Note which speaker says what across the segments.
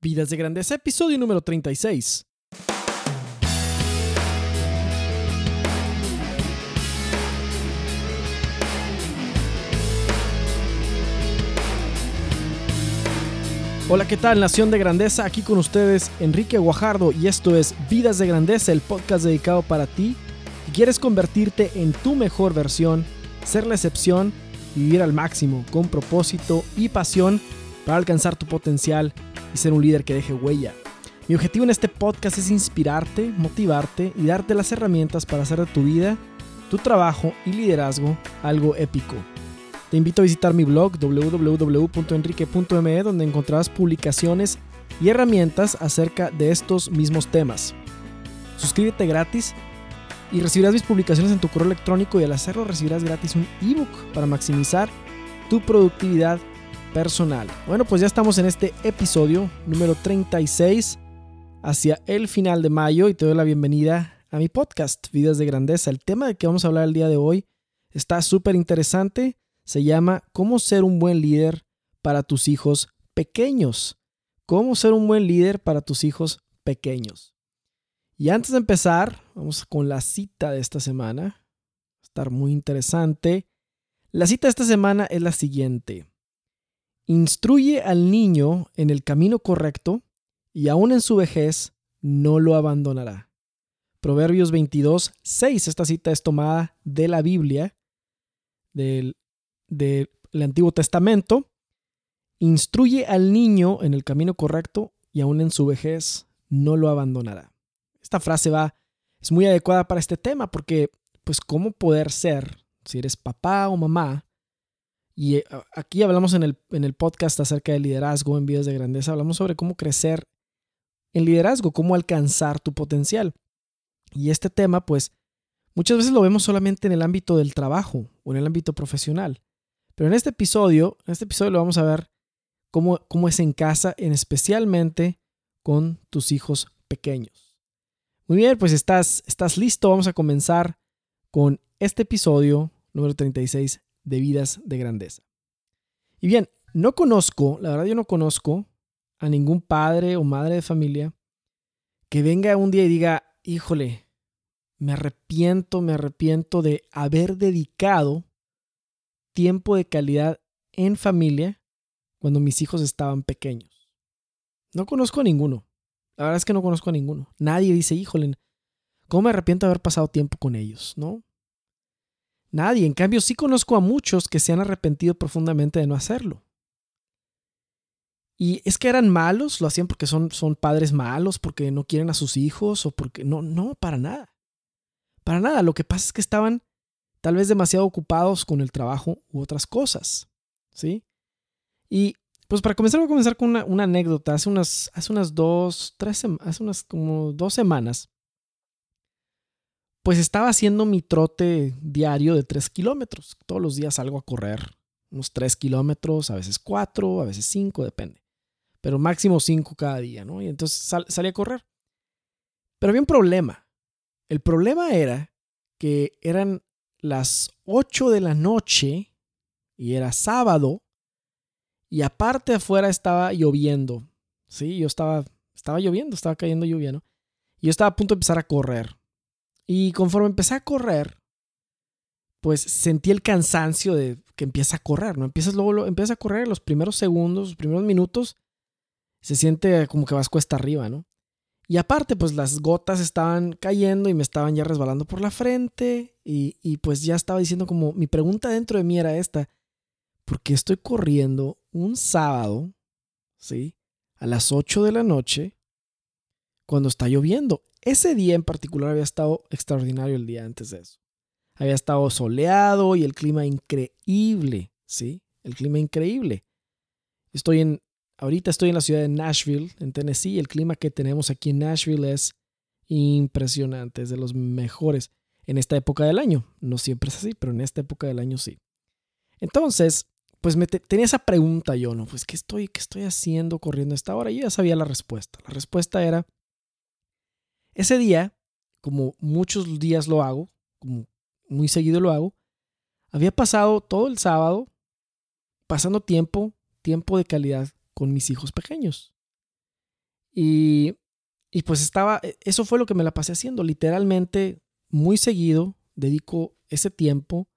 Speaker 1: Vidas de Grandeza, episodio número 36. Hola, ¿qué tal Nación de Grandeza? Aquí con ustedes Enrique Guajardo y esto es Vidas de Grandeza, el podcast dedicado para ti quieres convertirte en tu mejor versión, ser la excepción y vivir al máximo con propósito y pasión para alcanzar tu potencial y ser un líder que deje huella. Mi objetivo en este podcast es inspirarte, motivarte y darte las herramientas para hacer de tu vida, tu trabajo y liderazgo algo épico. Te invito a visitar mi blog www.enrique.me donde encontrarás publicaciones y herramientas acerca de estos mismos temas. Suscríbete gratis y recibirás mis publicaciones en tu correo electrónico y al hacerlo recibirás gratis un ebook para maximizar tu productividad Bueno, pues ya estamos en este episodio número 36 hacia el final de mayo y te doy la bienvenida a mi podcast Vidas de Grandeza. El tema del que vamos a hablar el día de hoy está súper interesante se llama Cómo ser un buen líder para tus hijos pequeños. Cómo ser un buen líder para tus hijos pequeños. Y antes de empezar, vamos con la cita de esta semana. Va a estar muy interesante. La cita de esta semana es la siguiente. Instruye al niño en el camino correcto y aún en su vejez no lo abandonará. Proverbios 22, 6. Esta cita es tomada de la Biblia, del del Antiguo Testamento, instruye al niño en el camino correcto y aún en su vejez no lo abandonará. Esta frase va, es muy adecuada para este tema porque, pues, ¿cómo poder ser, si eres papá o mamá? Y eh, aquí hablamos en el, en el podcast acerca del liderazgo en vidas de grandeza, hablamos sobre cómo crecer en liderazgo, cómo alcanzar tu potencial. Y este tema, pues, muchas veces lo vemos solamente en el ámbito del trabajo o en el ámbito profesional. Pero en este episodio, en este episodio lo vamos a ver cómo, cómo es en casa, en especialmente con tus hijos pequeños. Muy bien, pues estás, estás listo. Vamos a comenzar con este episodio número 36 de Vidas de Grandeza. Y bien, no conozco, la verdad yo no conozco a ningún padre o madre de familia que venga un día y diga, híjole, me arrepiento, me arrepiento de haber dedicado tiempo de calidad en familia cuando mis hijos estaban pequeños. No conozco a ninguno. La verdad es que no conozco a ninguno. Nadie dice, híjole, ¿cómo me arrepiento de haber pasado tiempo con ellos? ¿No? Nadie. En cambio, sí conozco a muchos que se han arrepentido profundamente de no hacerlo. Y es que eran malos, lo hacían porque son, son padres malos, porque no quieren a sus hijos o porque no, no, para nada. Para nada. Lo que pasa es que estaban tal vez demasiado ocupados con el trabajo u otras cosas, ¿sí? Y pues para comenzar voy a comenzar con una, anécdota. Hace unas, hace unas dos, tres, hace unas como dos semanas, pues estaba haciendo mi trote diario de tres kilómetros. Todos los días salgo a correr unos tres kilómetros, a veces cuatro, a veces cinco, depende. Pero máximo cinco cada día, ¿no? Y entonces salí a correr. Pero había un problema. El problema era que eran las 8 de la noche y era sábado y aparte afuera estaba lloviendo. Sí, yo estaba, estaba lloviendo, estaba cayendo lluvia, ¿no? Y yo estaba a punto de empezar a correr. Y conforme empecé a correr, pues sentí el cansancio de que empieza a correr, ¿no? Empiezas luego, lo, empiezas a correr los primeros segundos, los primeros minutos, se siente como que vas cuesta arriba, ¿no? Y aparte, pues las gotas estaban cayendo y me estaban ya resbalando por la frente. Y, pues ya estaba diciendo como, mi pregunta dentro de mí era esta. ¿Por qué estoy corriendo un sábado, ¿sí? A las 8 de la noche cuando está lloviendo? Ese día en particular había estado extraordinario el día antes de eso. Había estado soleado y el clima increíble, ¿sí? El clima increíble. Estoy en, Ahorita estoy en la ciudad de Nashville, en Tennessee. El clima que tenemos aquí en Nashville es impresionante, es de los mejores en esta época del año. No siempre es así, pero en esta época del año sí. Entonces, pues me tenía esa pregunta yo, ¿no? Pues, ¿qué estoy, ¿qué estoy haciendo corriendo a esta hora? Y ya sabía la respuesta. La respuesta era, ese día, como muchos días lo hago, como muy seguido lo hago, había pasado todo el sábado pasando tiempo, tiempo de calidad con mis hijos pequeños. Y, y pues estaba, e, eso fue lo que me la pasé haciendo, literalmente muy seguido, dedico ese tiempo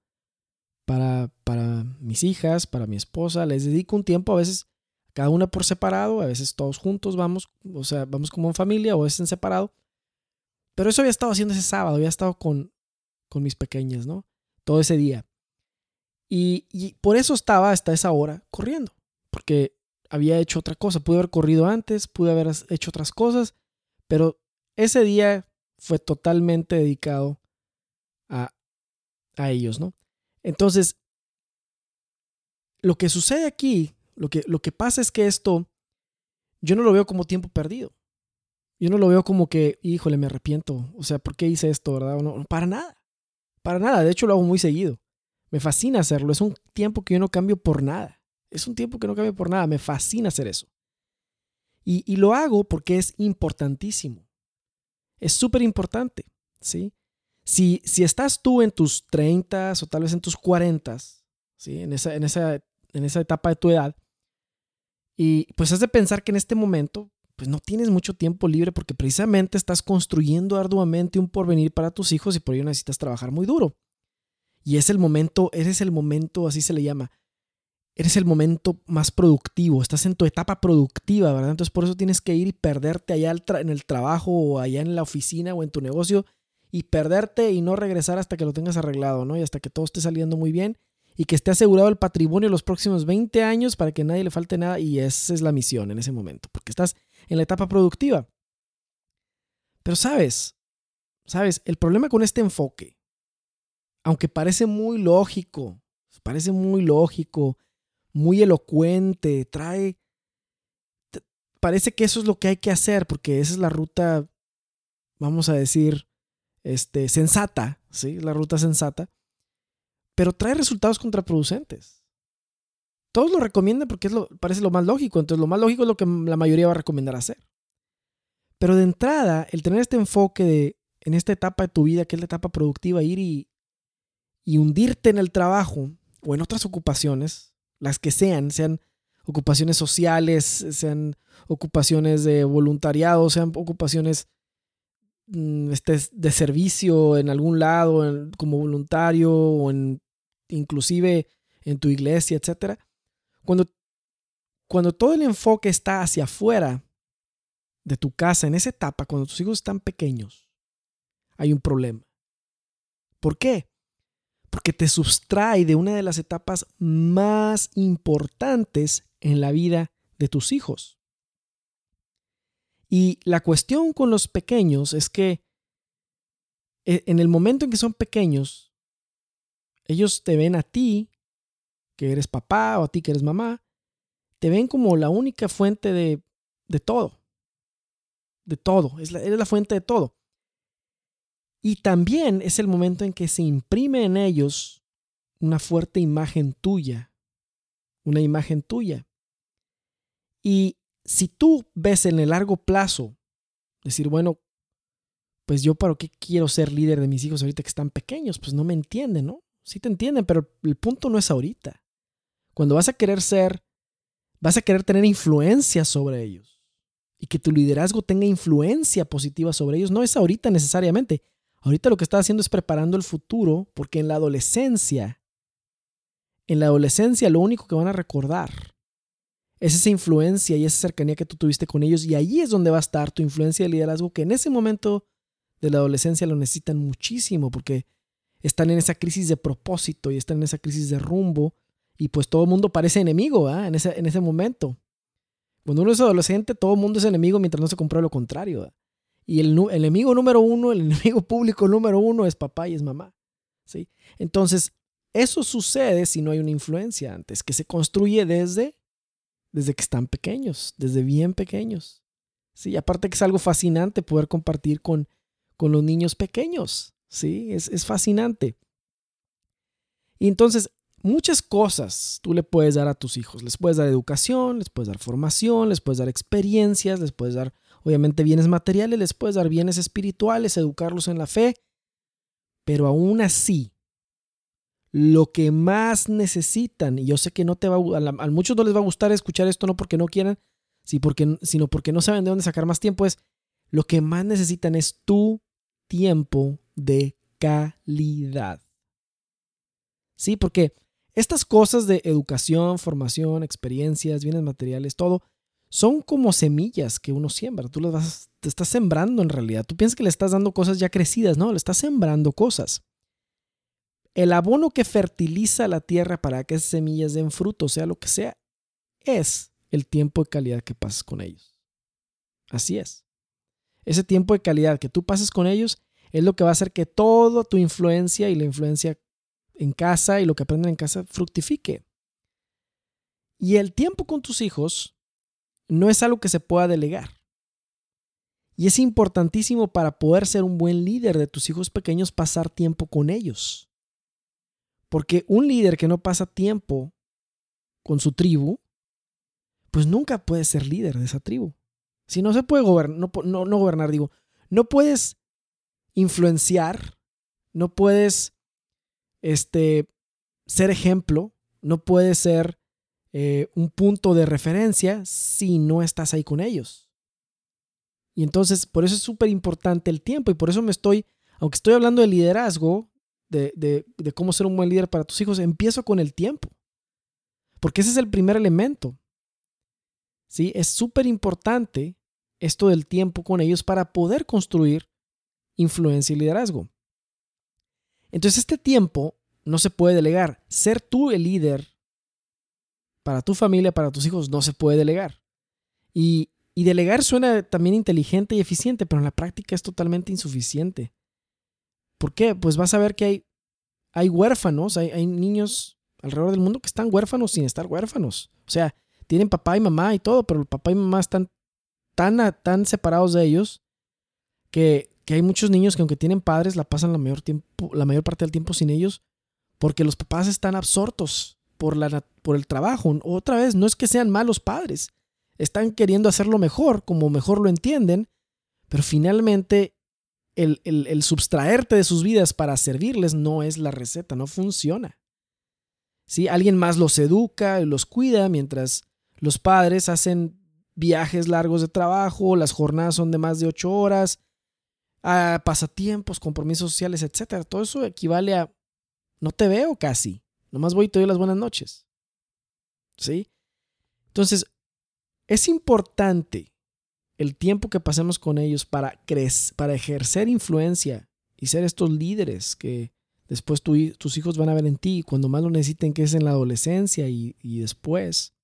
Speaker 1: para, para mis hijas, para mi esposa, les dedico un tiempo a veces cada una por separado, a veces todos juntos vamos, o sea, vamos como en familia o a veces en separado. Pero eso había estado haciendo ese sábado, había estado con, con mis pequeñas, ¿no? Todo ese día. Y, por eso estaba hasta esa hora corriendo, porque había hecho otra cosa. Pude haber corrido antes, pude haber hecho otras cosas, pero ese día fue totalmente dedicado a, a ellos, ¿no? Entonces, lo que sucede aquí, lo que, lo que pasa es que esto, yo no lo veo como tiempo perdido. Yo no lo veo como que, híjole, me arrepiento. O sea, ¿por qué hice esto, verdad? No, para nada. Para nada. De hecho, lo hago muy seguido. Me fascina hacerlo. Es un tiempo que yo no cambio por nada. Es un tiempo que no cambio por nada. Me fascina hacer eso. Y, y lo hago porque es importantísimo. Es súper importante. ¿sí? Si, si estás tú en tus 30 o tal vez en tus 40, ¿sí? en, esa, en, esa, en esa etapa de tu edad, y pues has de pensar que en este momento pues no tienes mucho tiempo libre porque precisamente estás construyendo arduamente un porvenir para tus hijos y por ello necesitas trabajar muy duro. Y es el momento, eres el momento, así se le llama, eres el momento más productivo, estás en tu etapa productiva, ¿verdad? Entonces por eso tienes que ir y perderte allá en el trabajo o allá en la oficina o en tu negocio y perderte y no regresar hasta que lo tengas arreglado, ¿no? Y hasta que todo esté saliendo muy bien y que esté asegurado el patrimonio los próximos 20 años para que nadie le falte nada y esa es la misión en ese momento, porque estás en la etapa productiva. Pero sabes, sabes, el problema con este enfoque, aunque parece muy lógico, parece muy lógico, muy elocuente, trae, parece que eso es lo que hay que hacer, porque esa es la ruta, vamos a decir, este, sensata, ¿sí? La ruta sensata, pero trae resultados contraproducentes todos lo recomiendan porque es lo, parece lo más lógico. Entonces, lo más lógico es lo que la mayoría va a recomendar hacer. Pero de entrada, el tener este enfoque de, en esta etapa de tu vida, que es la etapa productiva, ir y, hundirte en el trabajo o en otras ocupaciones, las que sean, sean ocupaciones sociales, sean ocupaciones de voluntariado, sean ocupaciones mm, este, de servicio en algún lado, como voluntario o en, inclusive en tu iglesia, etcétera cuando, cuando todo el enfoque está hacia afuera de tu casa, en esa etapa, cuando tus hijos están pequeños, hay un problema. ¿Por qué? Porque te sustrae de una de las etapas más importantes en la vida de tus hijos. Y la cuestión con los pequeños es que eh, en el momento en que son pequeños, ellos te ven a ti que eres papá o a ti que eres mamá, te ven como la única fuente de, de todo. De todo. Es la, eres la fuente de todo. Y también es el momento en que se imprime en ellos una fuerte imagen tuya. Una imagen tuya. Y si tú ves en el largo plazo, decir, bueno, pues yo para qué quiero ser líder de mis hijos ahorita que están pequeños, pues no me entienden, ¿no? Sí te entienden, pero el punto no es ahorita. Cuando vas a querer ser, vas a querer tener influencia sobre ellos. Y que tu liderazgo tenga influencia positiva sobre ellos, no es ahorita necesariamente. Ahorita lo que estás haciendo es preparando el futuro porque en la adolescencia, en la adolescencia lo único que van a recordar es esa influencia y esa cercanía que tú tuviste con ellos. Y ahí es donde va a estar tu influencia de liderazgo que en ese momento de la adolescencia lo necesitan muchísimo porque están en esa crisis de propósito y están en esa crisis de rumbo y pues todo el mundo parece enemigo en, ese, en ese momento. Cuando uno es adolescente, todo el mundo es enemigo mientras no se compruebe lo contrario. Y el, el, enemigo número uno, el enemigo público número uno es papá y es mamá. ¿sí? Entonces, eso sucede si no hay una influencia antes, que se construye desde, desde que están pequeños, desde bien pequeños. ¿sí? Aparte que es algo fascinante poder compartir con, con los niños pequeños. ¿sí? Es, es fascinante. Y entonces, muchas cosas tú le puedes dar a tus hijos. Les puedes dar educación, les puedes dar formación, les puedes dar experiencias, les puedes dar obviamente bienes materiales, les puedes dar bienes espirituales, educarlos en la fe. Pero aún así, lo que más necesitan, y yo sé que no te va a, muchos no les va a gustar escuchar esto no porque no quieran, sino porque no saben de dónde sacar más tiempo. Es lo que más necesitan es tu tiempo de calidad. Sí, porque estas cosas de educación, formación, experiencias, bienes materiales, todo, son como semillas que uno siembra. Tú las vas, te estás sembrando en realidad. Tú piensas que le estás dando cosas ya crecidas, no, le estás sembrando cosas. El abono que fertiliza la tierra para que esas semillas den fruto, sea lo que sea, es el tiempo de calidad que pasas con ellos. Así es. Ese tiempo de calidad que tú pases con ellos es lo que va a hacer que toda tu influencia y la influencia en casa y lo que aprenden en casa fructifique. Y el tiempo con tus hijos no es algo que se pueda delegar. Y es importantísimo para poder ser un buen líder de tus hijos pequeños pasar tiempo con ellos. Porque un líder que no pasa tiempo con su tribu, pues nunca puede ser líder de esa tribu. Si no se puede gobernar, no, no, gobernar, digo, no puedes influenciar, no puedes este, ser ejemplo, no puedes ser eh, un punto de referencia si no estás ahí con ellos. Y entonces, por eso es súper importante el tiempo y por eso me estoy, aunque estoy hablando de liderazgo, de, cómo ser un buen líder para tus hijos, empiezo con el tiempo. Porque ese es el primer elemento. ¿Sí? Es súper importante esto del tiempo con ellos para poder construir influencia y liderazgo. Entonces este tiempo no se puede delegar. Ser tú el líder para tu familia, para tus hijos, no se puede delegar. Y, delegar suena también inteligente y eficiente, pero en la práctica es totalmente insuficiente. ¿Por qué? Pues vas a ver que hay, hay huérfanos, hay, hay niños alrededor del mundo que están huérfanos sin estar huérfanos. O sea, tienen papá y mamá y todo, pero el papá y mamá están tan, tan separados de ellos que, que, hay muchos niños que aunque tienen padres la pasan la mayor, tiempo, la mayor parte del tiempo sin ellos porque los papás están absortos por, la, por el trabajo. Otra vez, no es que sean malos padres, están queriendo hacerlo mejor, como mejor lo entienden, pero finalmente el, el, el subtraerte de sus vidas para servirles no es la receta, no funciona. ¿Sí? Alguien más los educa y los cuida mientras los padres hacen viajes largos de trabajo, las jornadas son de más de ocho horas, a pasatiempos, compromisos sociales, etc. Todo eso equivale a no te veo casi, nomás voy y te doy las buenas noches. ¿Sí? Entonces, es importante el tiempo que pasemos con ellos para, para ejercer influencia y ser estos líderes que después tus hijos van a ver en ti cuando más lo necesiten, que es en la adolescencia y, y después.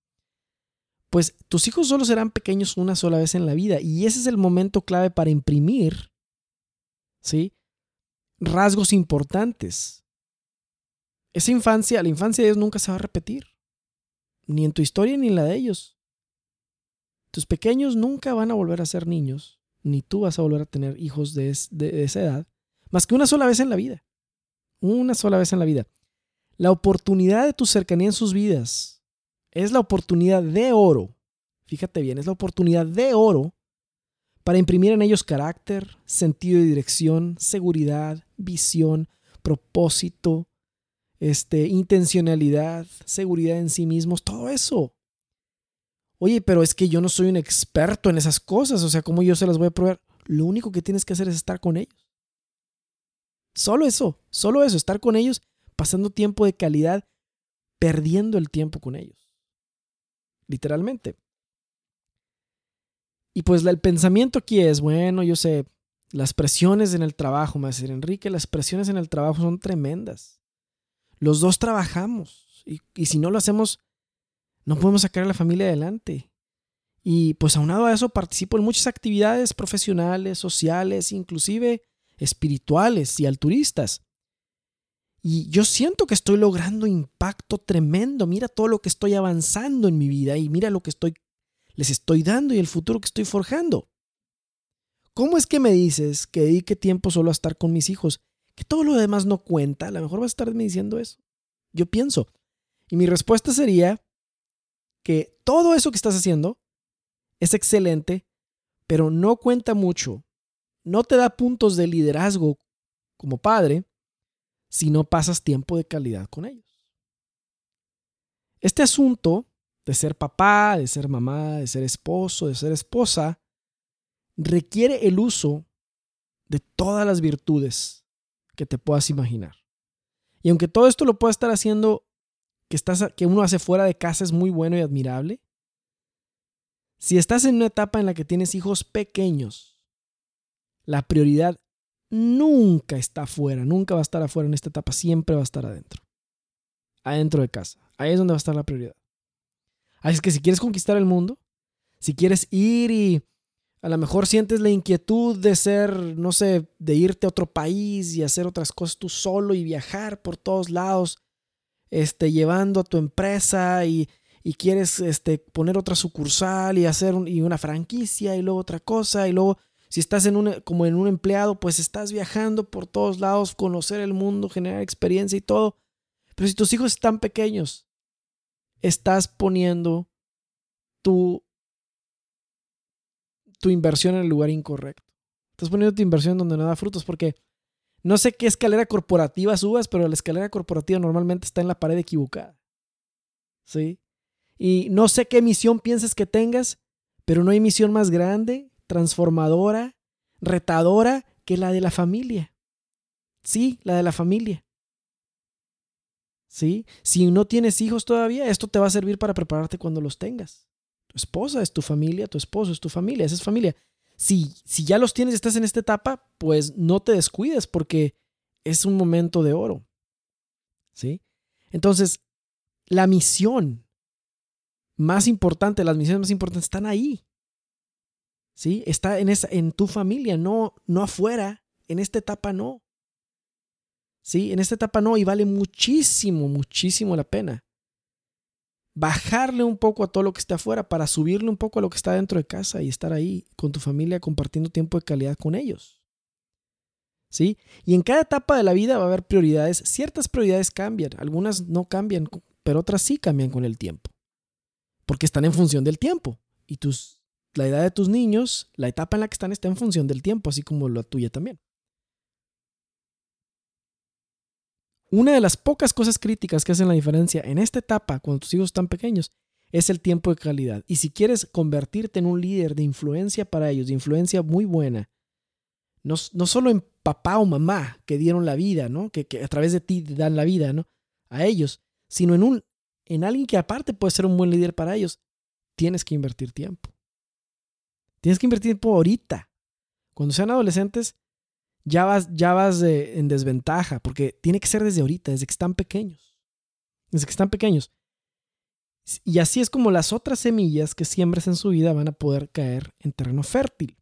Speaker 1: Pues tus hijos solo serán pequeños una sola vez en la vida y ese es el momento clave para imprimir ¿sí? rasgos importantes. Esa infancia, la infancia de ellos nunca se va a repetir, ni en tu historia ni en la de ellos. Tus pequeños nunca van a volver a ser niños, ni tú vas a volver a tener hijos de, de esa edad, más que una sola vez en la vida. Una sola vez en la vida. La oportunidad de tu cercanía en sus vidas es la oportunidad de oro. Fíjate bien, es la oportunidad de oro para imprimir en ellos carácter, sentido de dirección, seguridad, visión, propósito, este, intencionalidad, seguridad en sí mismos, todo eso. Oye, pero es que yo no soy un experto en esas cosas, o sea, ¿cómo yo se las voy a probar? Lo único que tienes que hacer es estar con ellos. Solo eso, solo eso, estar con ellos, pasando tiempo de calidad, perdiendo el tiempo con ellos. Literalmente. Y pues el pensamiento aquí es, bueno, yo sé, las presiones en el trabajo, me va a decir Enrique, las presiones en el trabajo son tremendas. Los dos trabajamos y, y si no lo hacemos, no podemos sacar a la familia adelante. Y pues aunado a eso participo en muchas actividades profesionales, sociales, inclusive espirituales y alturistas. Y yo siento que estoy logrando impacto tremendo. Mira todo lo que estoy avanzando en mi vida y mira lo que estoy les estoy dando y el futuro que estoy forjando. ¿Cómo es que me dices que dedique tiempo solo a estar con mis hijos? Que todo lo demás no cuenta. A lo mejor vas a estarme diciendo eso. Yo pienso. Y mi respuesta sería que todo eso que estás haciendo es excelente, pero no cuenta mucho. No te da puntos de liderazgo como padre si no pasas tiempo de calidad con ellos. Este asunto de ser papá, de ser mamá, de ser esposo, de ser esposa, requiere el uso de todas las virtudes que te puedas imaginar. Y aunque todo esto lo pueda estar haciendo que, estás, que uno hace fuera de casa es muy bueno y admirable, si estás en una etapa en la que tienes hijos pequeños, la prioridad nunca está afuera, nunca va a estar afuera en esta etapa, siempre va a estar adentro. Adentro de casa. Ahí es donde va a estar la prioridad. Así es que si quieres conquistar el mundo, si quieres ir y a lo mejor sientes la inquietud de ser, no sé, de irte a otro país y hacer otras cosas tú solo y viajar por todos lados, este, llevando a tu empresa y, y quieres este, poner otra sucursal y hacer y una franquicia y luego otra cosa y luego si estás en un, como en un empleado, pues estás viajando por todos lados, conocer el mundo, generar experiencia y todo. Pero si tus hijos están pequeños, estás poniendo tu, tu inversión en el lugar incorrecto. Estás poniendo tu inversión donde no da frutos porque no sé qué escalera corporativa subas, pero la escalera corporativa normalmente está en la pared equivocada. ¿Sí? Y no sé qué misión piensas que tengas, pero no hay misión más grande, transformadora, retadora que la de la familia. Sí, la de la familia. ¿Sí? Si no tienes hijos todavía, esto te va a servir para prepararte cuando los tengas. Tu esposa es tu familia, tu esposo es tu familia, esa es familia. Si, si ya los tienes y estás en esta etapa, pues no te descuides porque es un momento de oro. ¿Sí? Entonces, la misión más importante, las misiones más importantes están ahí. ¿Sí? Está en, esa, en tu familia, no, no afuera. En esta etapa no. ¿Sí? En esta etapa no, y vale muchísimo, muchísimo la pena. Bajarle un poco a todo lo que está afuera para subirle un poco a lo que está dentro de casa y estar ahí con tu familia compartiendo tiempo de calidad con ellos. ¿Sí? Y en cada etapa de la vida va a haber prioridades. Ciertas prioridades cambian, algunas no cambian, pero otras sí cambian con el tiempo. Porque están en función del tiempo. Y tus, la edad de tus niños, la etapa en la que están está en función del tiempo, así como la tuya también. Una de las pocas cosas críticas que hacen la diferencia en esta etapa, cuando tus hijos están pequeños, es el tiempo de calidad. Y si quieres convertirte en un líder de influencia para ellos, de influencia muy buena, no, no solo en papá o mamá que dieron la vida, ¿no? Que, a través de ti dan la vida, ¿no? A ellos, sino en, un, en alguien que aparte puede ser un buen líder para ellos, tienes que invertir tiempo. Tienes que invertir tiempo ahorita. Cuando sean adolescentes, ya vas, ya vas en desventaja, porque tiene que ser desde ahorita, desde que están pequeños. Desde que están pequeños. Y así es como las otras semillas que siembres en su vida van a poder caer en terreno fértil.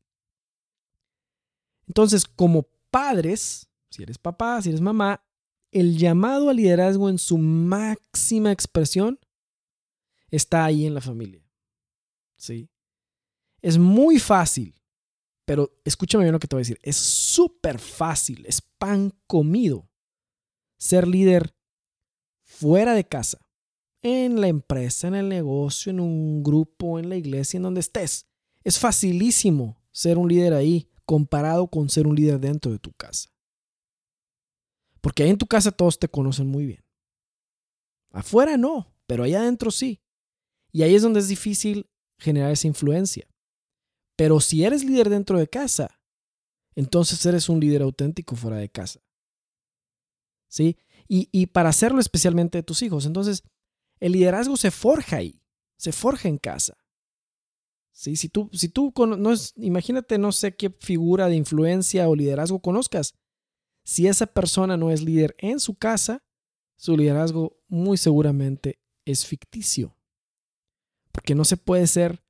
Speaker 1: Entonces, como padres, si eres papá, si eres mamá, el llamado al liderazgo en su máxima expresión está ahí en la familia. ¿Sí? Es muy fácil pero escúchame bien lo que te voy a decir. Es súper fácil, es pan comido ser líder fuera de casa, en la empresa, en el negocio, en un grupo, en la iglesia, en donde estés. Es facilísimo ser un líder ahí comparado con ser un líder dentro de tu casa. Porque ahí en tu casa todos te conocen muy bien. Afuera no, pero allá adentro sí. Y ahí es donde es difícil generar esa influencia. Pero si eres líder dentro de casa, entonces eres un líder auténtico fuera de casa. ¿Sí? Y, para hacerlo especialmente de tus hijos. Entonces, el liderazgo se forja ahí, se forja en casa. ¿Sí? Si tú, si tú no es, imagínate, no sé qué figura de influencia o liderazgo conozcas. Si esa persona no es líder en su casa, su liderazgo muy seguramente es ficticio. Porque no se puede ser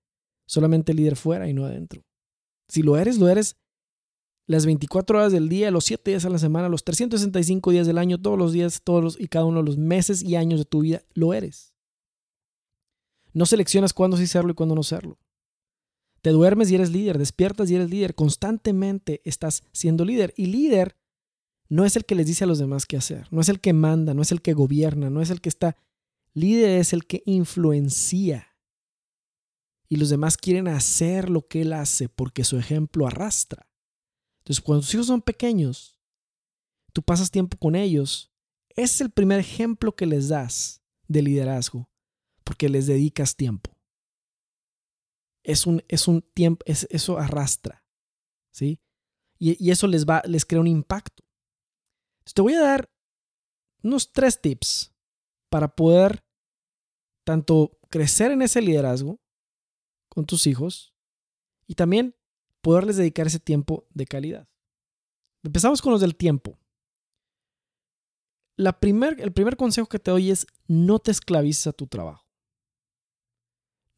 Speaker 1: solamente líder fuera y no adentro. Si lo eres, lo eres las 24 horas del día, los 7 días a la semana, los 365 días del año, todos los días, todos los, y cada uno de los meses y años de tu vida, lo eres. No seleccionas cuándo sí serlo y cuándo no serlo. Te duermes y eres líder, despiertas y eres líder, constantemente estás siendo líder. Y líder no es el que les dice a los demás qué hacer, no es el que manda, no es el que gobierna, no es el que está. Líder es el que influencia y los demás quieren hacer lo que él hace porque su ejemplo arrastra. Entonces, cuando tus hijos son pequeños, tú pasas tiempo con ellos, es el primer ejemplo que les das de liderazgo porque les dedicas tiempo. Es un, es un tiempo, eso arrastra, ¿sí? Y, y, eso les va, les crea un impacto. Te voy a dar unos tres tips para poder tanto crecer en ese liderazgo con tus hijos y también poderles dedicar ese tiempo de calidad. Empezamos con los del tiempo. La primer, el primer consejo que te doy es no te esclavices a tu trabajo.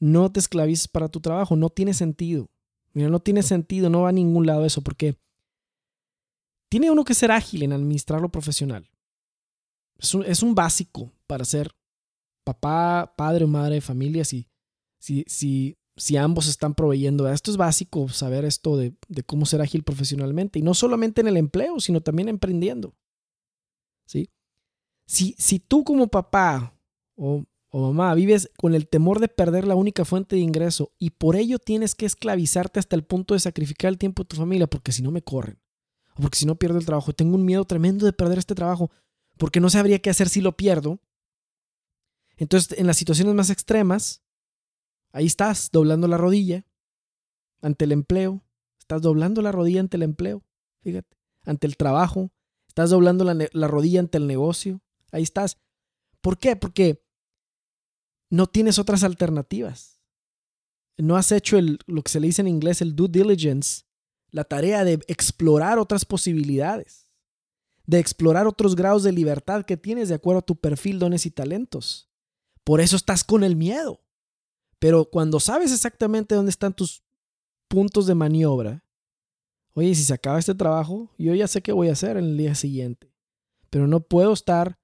Speaker 1: No te esclavices para tu trabajo, no tiene sentido. Mira, no tiene sentido, no va a ningún lado eso, porque tiene uno que ser ágil en administrar lo profesional. Es un, es un básico para ser papá, padre o madre de familia si, si, si, si ambos están proveyendo. Esto es básico, saber esto de, cómo ser ágil profesionalmente. Y no solamente en el empleo, sino también emprendiendo. ¿Sí? Si, si tú como papá o, o mamá vives con el temor de perder la única fuente de ingreso y por ello tienes que esclavizarte hasta el punto de sacrificar el tiempo de tu familia porque si no me corren o porque si no pierdo el trabajo, tengo un miedo tremendo de perder este trabajo porque no sabría qué hacer si lo pierdo. Entonces, en las situaciones más extremas, ahí estás doblando la rodilla ante el empleo, estás doblando la rodilla ante el empleo, fíjate, ante el trabajo, estás doblando la, la rodilla ante el negocio, ahí estás. ¿Por qué? Porque no tienes otras alternativas. No has hecho el, lo que se le dice en inglés el due diligence, la tarea de explorar otras posibilidades, de explorar otros grados de libertad que tienes de acuerdo a tu perfil, dones y talentos. Por eso estás con el miedo. Pero cuando sabes exactamente dónde están tus puntos de maniobra, oye, si se acaba este trabajo, yo ya sé qué voy a hacer el día siguiente. Pero no puedo estar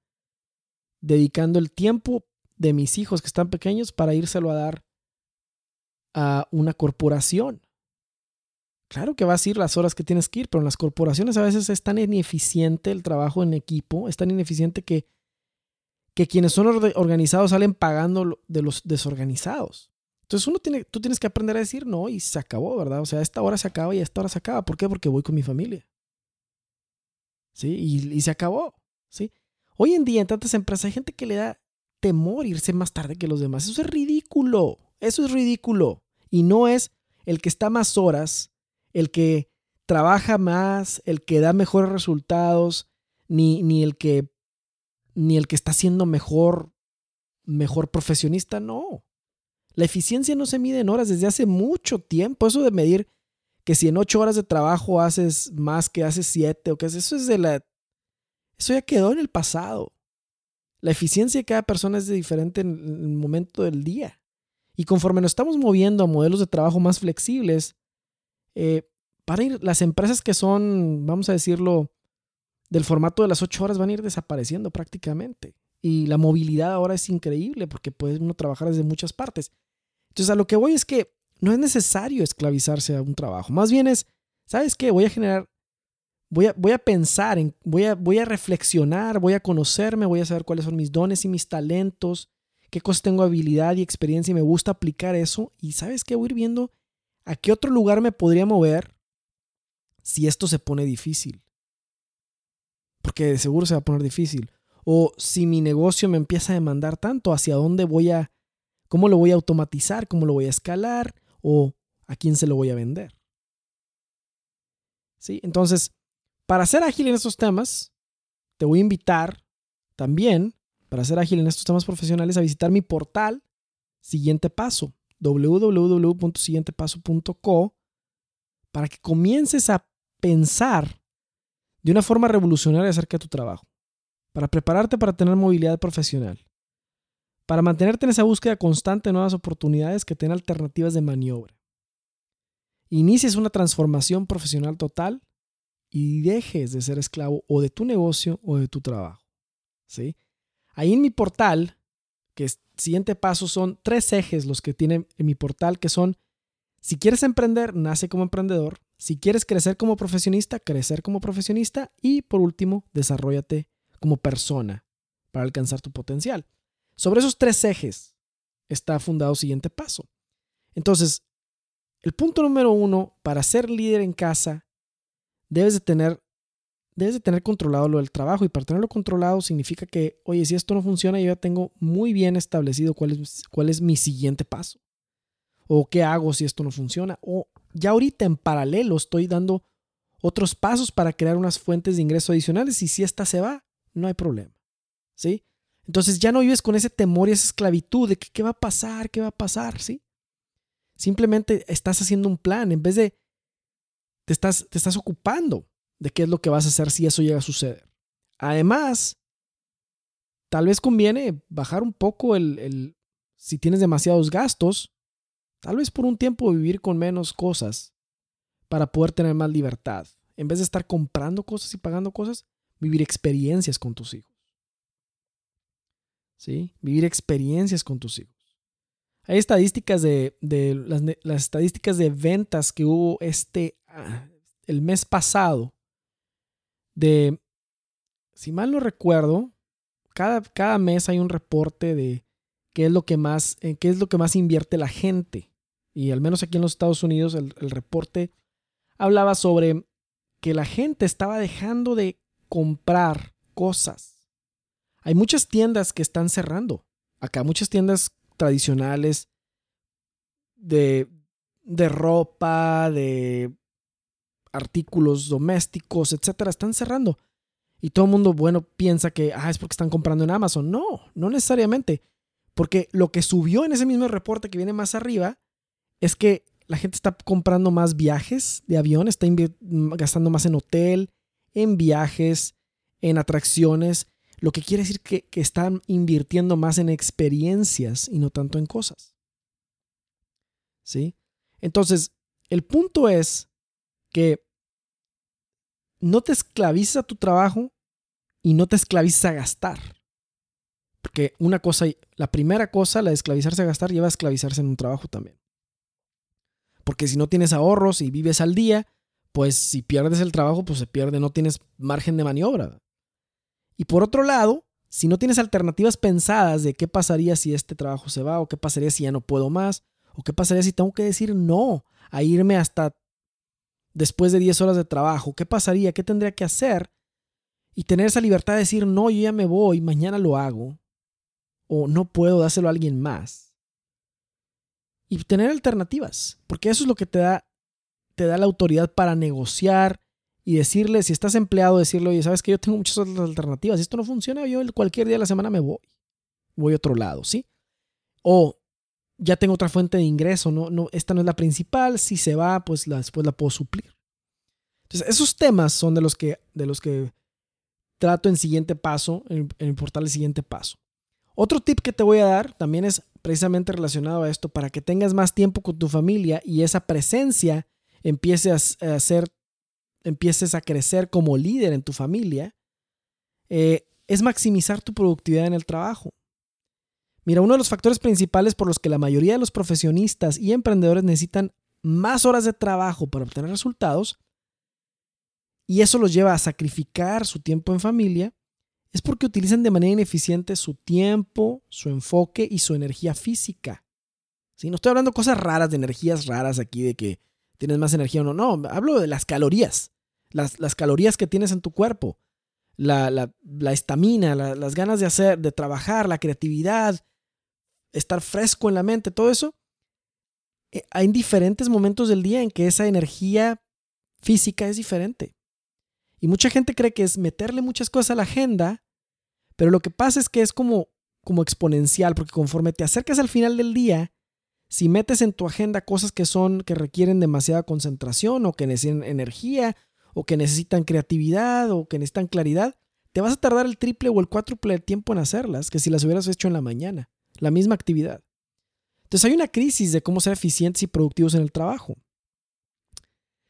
Speaker 1: dedicando el tiempo de mis hijos que están pequeños para írselo a dar a una corporación. Claro que vas a ir las horas que tienes que ir, pero en las corporaciones a veces es tan ineficiente el trabajo en equipo, es tan ineficiente que, que quienes son organizados salen pagando de los desorganizados. Entonces uno tiene, tú tienes que aprender a decir no y se acabó, ¿verdad? O sea, esta hora se acaba y esta hora se acaba. ¿Por qué? Porque voy con mi familia. ¿Sí? Y, y se acabó. ¿Sí? Hoy en día en tantas empresas hay gente que le da temor irse más tarde que los demás. Eso es ridículo. Eso es ridículo. Y no es el que está más horas, el que trabaja más, el que da mejores resultados, ni, ni el que ni el que está siendo mejor mejor profesionista, no. La eficiencia no se mide en horas desde hace mucho tiempo. Eso de medir que si en ocho horas de trabajo haces más que haces siete o que eso es de la eso ya quedó en el pasado. La eficiencia de cada persona es diferente en el momento del día. Y conforme nos estamos moviendo a modelos de trabajo más flexibles, eh, para ir, las empresas que son, vamos a decirlo, del formato de las ocho horas van a ir desapareciendo prácticamente. Y la movilidad ahora es increíble porque puede uno trabajar desde muchas partes. Entonces, a lo que voy es que no es necesario esclavizarse a un trabajo. Más bien es, ¿sabes qué? Voy a generar Voy a, voy a pensar, en, voy, a, voy a reflexionar, voy a conocerme, voy a saber cuáles son mis dones y mis talentos, qué cosas tengo habilidad y experiencia y me gusta aplicar eso. Y sabes qué, voy a ir viendo a qué otro lugar me podría mover si esto se pone difícil. Porque de seguro se va a poner difícil. O si mi negocio me empieza a demandar tanto, hacia dónde voy a, cómo lo voy a automatizar, cómo lo voy a escalar o a quién se lo voy a vender. ¿Sí? Entonces, para ser ágil en estos temas, te voy a invitar también, para ser ágil en estos temas profesionales, a visitar mi portal Siguiente Paso, www.siguientepaso.co, para que comiences a pensar de una forma revolucionaria acerca de tu trabajo, para prepararte para tener movilidad profesional, para mantenerte en esa búsqueda constante de nuevas oportunidades que tengan alternativas de maniobra. Inicies una transformación profesional total y dejes de ser esclavo o de tu negocio o de tu trabajo. ¿sí? Ahí en mi portal, que es siguiente paso, son tres ejes los que tiene en mi portal, que son, si quieres emprender, nace como emprendedor. Si quieres crecer como profesionista, crecer como profesionista. Y por último, desarrollate como persona para alcanzar tu potencial. Sobre esos tres ejes está fundado siguiente paso. Entonces, el punto número uno para ser líder en casa debes de tener debes de tener controlado lo del trabajo y para tenerlo controlado significa que, oye, si esto no funciona, yo ya tengo muy bien establecido cuál es, cuál es mi siguiente paso. O qué hago si esto no funciona. O ya ahorita en paralelo estoy dando otros pasos para crear unas fuentes de ingreso adicionales y si esta se va, no hay problema. ¿Sí? Entonces ya no vives con ese temor y esa esclavitud de qué va a pasar, qué va a pasar, ¿sí? Simplemente estás haciendo un plan en vez de te estás, te estás ocupando de qué es lo que vas a hacer si eso llega a suceder. Además, tal vez conviene bajar un poco el, el, si tienes demasiados gastos, tal vez por un tiempo vivir con menos cosas para poder tener más libertad. En vez de estar comprando cosas y pagando cosas, vivir experiencias con tus hijos. ¿Sí? Vivir experiencias con tus hijos. Hay estadísticas de, de las, las, estadísticas de ventas que hubo este ah, el mes pasado de, si mal no recuerdo, cada, cada mes hay un reporte de qué es lo que más, en qué es lo que más invierte la gente. Y al menos aquí en los Estados Unidos el, el reporte hablaba sobre que la gente estaba dejando de comprar cosas. Hay muchas tiendas que están cerrando. Acá muchas tiendas tradicionales de, de ropa, de artículos domésticos, etcétera, están cerrando. Y todo el mundo, bueno, piensa que ah, es porque están comprando en Amazon. No, no necesariamente. Porque lo que subió en ese mismo reporte que viene más arriba es que la gente está comprando más viajes de avión, está gastando más en hotel, en viajes, en atracciones, lo que quiere decir que, que están invirtiendo más en experiencias y no tanto en cosas. ¿Sí? Entonces, el punto es que no te esclavices a tu trabajo y no te esclavices a gastar. Porque una cosa, la primera cosa, la de esclavizarse a gastar, lleva a esclavizarse en un trabajo también. Porque si no tienes ahorros y vives al día, pues si pierdes el trabajo, pues se pierde, no tienes margen de maniobra. Y por otro lado, si no tienes alternativas pensadas de qué pasaría si este trabajo se va, o qué pasaría si ya no puedo más, o qué pasaría si tengo que decir no a irme hasta después de 10 horas de trabajo, qué pasaría, qué tendría que hacer, y tener esa libertad de decir no, yo ya me voy, mañana lo hago, o no puedo dárselo a alguien más y tener alternativas, porque eso es lo que te da, te da la autoridad para negociar y decirle, si estás empleado, decirle, oye, sabes que yo tengo muchas otras alternativas, si esto no funciona, yo cualquier día de la semana me voy, voy a otro lado, ¿sí? O ya tengo otra fuente de ingreso, no, no, esta no es la principal, si se va, pues la, después la puedo suplir. Entonces, esos temas son de los que, de los que trato en siguiente paso, en, el portal de siguiente paso. Otro tip que te voy a dar también es precisamente relacionado a esto, para que tengas más tiempo con tu familia y esa presencia empiece a, hacer, empieces a crecer como líder en tu familia, eh, es maximizar tu productividad en el trabajo. Mira, uno de los factores principales por los que la mayoría de los profesionistas y emprendedores necesitan más horas de trabajo para obtener resultados, y eso los lleva a sacrificar su tiempo en familia, es porque utilizan de manera ineficiente su tiempo, su enfoque y su energía física. ¿Sí? No estoy hablando cosas raras, de energías raras aquí, de que tienes más energía o no. No, hablo de las calorías. Las, calorías que tienes en tu cuerpo. La estamina, la, las ganas de hacer, de trabajar, la creatividad, estar fresco en la mente, todo eso. Eh, hay diferentes momentos del día en que esa energía física es diferente. Y mucha gente cree que es meterle muchas cosas a la agenda pero lo que pasa es que es como, como exponencial, porque conforme te acercas al final del día, si metes en tu agenda cosas que son, que requieren demasiada concentración o que necesitan energía o que necesitan creatividad o que necesitan claridad, te vas a tardar el triple o el cuádruple de tiempo en hacerlas que si las hubieras hecho en la mañana, la misma actividad. Entonces hay una crisis de cómo ser eficientes y productivos en el trabajo.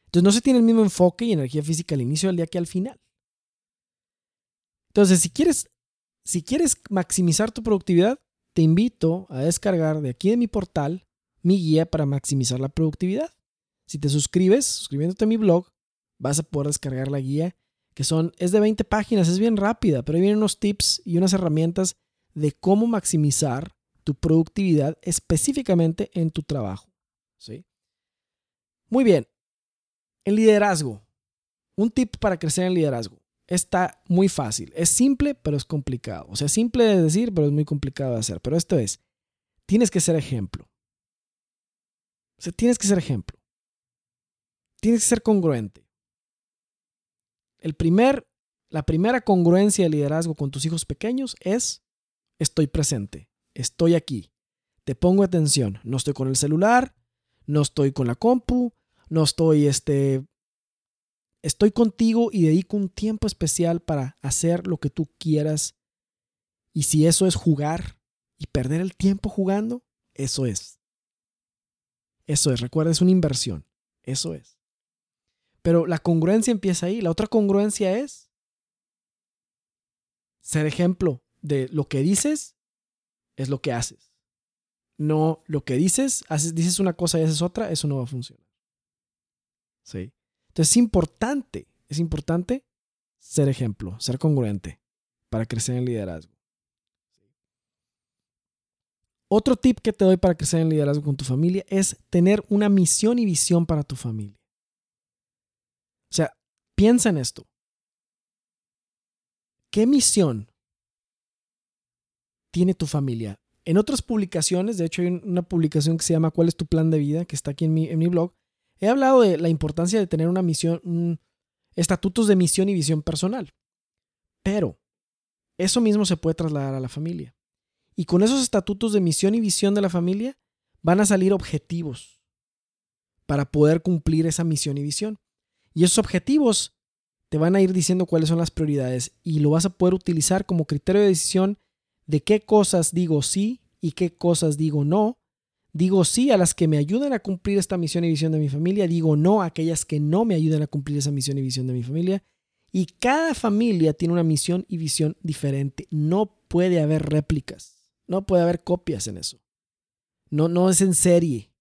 Speaker 1: Entonces no se tiene el mismo enfoque y energía física al inicio del día que al final. Entonces, si quieres si quieres maximizar tu productividad, te invito a descargar de aquí de mi portal mi guía para maximizar la productividad. Si te suscribes, suscribiéndote a mi blog, vas a poder descargar la guía, que son, es de 20 páginas, es bien rápida, pero ahí vienen unos tips y unas herramientas de cómo maximizar tu productividad específicamente en tu trabajo. ¿sí? Muy bien. El liderazgo. Un tip para crecer en liderazgo. Está muy fácil. Es simple, pero es complicado. O sea, simple de decir, pero es muy complicado de hacer. Pero esto es, tienes que ser ejemplo. O sea, tienes que ser ejemplo. Tienes que ser congruente. El primer, la primera congruencia de liderazgo con tus hijos pequeños es, estoy presente, estoy aquí, te pongo atención, no estoy con el celular, no estoy con la compu, no estoy este, estoy contigo y dedico un tiempo especial para hacer lo que tú quieras. Y si eso es jugar y perder el tiempo jugando, eso es. Eso es, recuerda, es una inversión. Eso es. Pero la congruencia empieza ahí. La otra congruencia es ser ejemplo de lo que dices es lo que haces. No lo que dices, haces, dices una cosa y haces otra, eso no va a funcionar. ¿Sí? Entonces es importante, es importante ser ejemplo, ser congruente para crecer en liderazgo. Otro tip que te doy para crecer en liderazgo con tu familia es tener una misión y visión para tu familia. O sea, piensa en esto. ¿Qué misión tiene tu familia? En otras publicaciones, de hecho hay una publicación que se llama ¿Cuál es tu plan de vida? que está aquí en mi, en mi blog. He hablado de la importancia de tener una misión, estatutos de misión y visión personal. Pero eso mismo se puede trasladar a la familia. Y con esos estatutos de misión y visión de la familia van a salir objetivos para poder cumplir esa misión y visión. Y esos objetivos te van a ir diciendo cuáles son las prioridades y lo vas a poder utilizar como criterio de decisión de qué cosas digo sí y qué cosas digo no Digo sí a las que me ayuden a cumplir esta misión y visión de mi familia. Digo no a aquellas que no me ayuden a cumplir esa misión y visión de mi familia. Y cada familia tiene una misión y visión diferente. No puede haber réplicas. No puede haber copias en eso. No, no es en serie.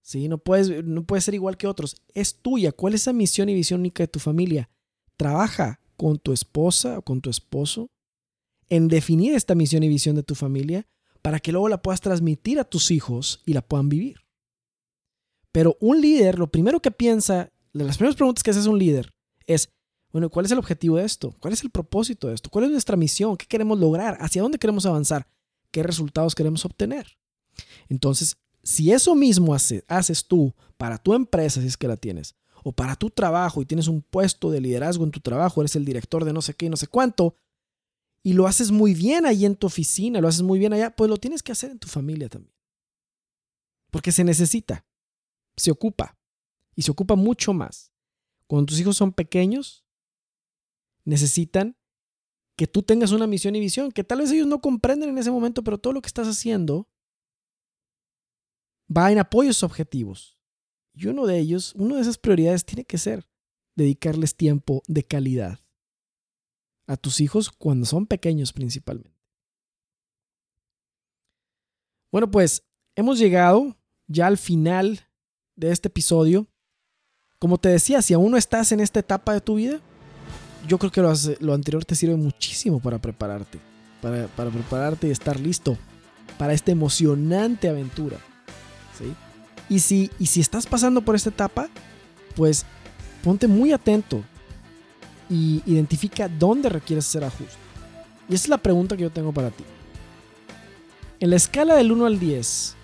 Speaker 1: ¿Sí? No, puedes, no ser igual que otros. Es tuya. ¿Cuál es esa misión y visión única de tu familia? Trabaja con tu esposa o con tu esposo en definir esta misión y visión de tu familia para que luego la puedas transmitir a tus hijos y la puedan vivir. Pero un líder, lo primero que piensa, las primeras preguntas que hace un líder es, bueno, ¿cuál es el objetivo de esto? ¿Cuál es el propósito de esto? ¿Cuál es nuestra misión? ¿Qué queremos lograr? ¿Hacia dónde queremos avanzar? ¿Qué resultados queremos obtener? Entonces, si eso mismo haces tú para tu empresa, si es que la tienes, o para tu trabajo y tienes un puesto de liderazgo en tu trabajo, eres el director de no sé qué y no sé cuánto, y lo haces muy bien ahí en tu oficina, lo haces muy bien allá, pues lo tienes que hacer en tu familia también. Porque se necesita, se ocupa y se ocupa mucho más. Cuando tus hijos son pequeños, necesitan que tú tengas una misión y visión, que tal vez ellos no comprenden en ese momento, pero todo lo que estás haciendo va en apoyo a sus objetivos. Y uno de ellos, una de esas prioridades tiene que ser dedicarles tiempo de calidad a tus hijos cuando son pequeños principalmente. Bueno, pues hemos llegado ya al final de este episodio. Como te decía, si aún no estás en esta etapa de tu vida, yo creo que lo, anterior te sirve muchísimo para prepararte, para, prepararte y estar listo para esta emocionante aventura. Y, si, y si estás pasando por esta etapa, pues ponte muy atento y identifica dónde requieres hacer ajustes. Y esa es la pregunta que yo tengo para ti. En la escala del 1 al 10,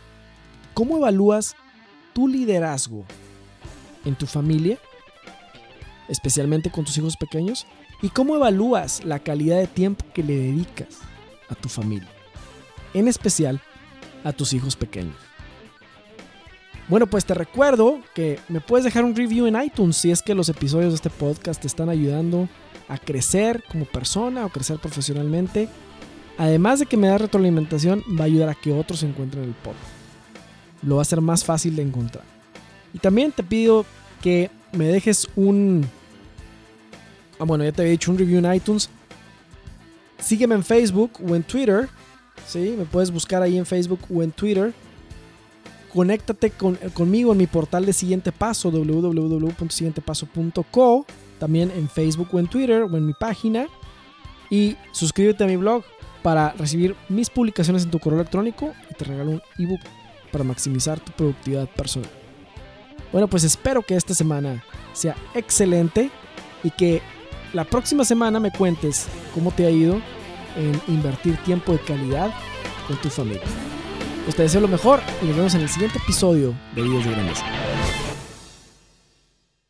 Speaker 1: ¿cómo evalúas tu liderazgo en tu familia, especialmente con tus hijos pequeños? ¿Y cómo evalúas la calidad de tiempo que le dedicas a tu familia? En especial a tus hijos pequeños. Bueno, pues te recuerdo que me puedes dejar un review en iTunes si es que los episodios de este podcast te están ayudando a crecer como persona o crecer profesionalmente. Además de que me da retroalimentación, va a ayudar a que otros encuentren el podcast. Lo va a hacer más fácil de encontrar. Y también te pido que me dejes un... Ah, bueno, ya te había dicho un review en iTunes. Sígueme en Facebook o en Twitter. ¿sí? Me puedes buscar ahí en Facebook o en Twitter conéctate conmigo en mi portal de Siguiente Paso, www.siguientepaso.co, también en Facebook o en Twitter o en mi página. Y suscríbete a mi blog para recibir mis publicaciones en tu correo electrónico y te regalo un ebook para maximizar tu productividad personal. Bueno, pues espero que esta semana sea excelente y que la próxima semana me cuentes cómo te ha ido en invertir tiempo de calidad con tu familia. Pues te deseo lo mejor y nos vemos en el siguiente episodio de Videos de Grandeza.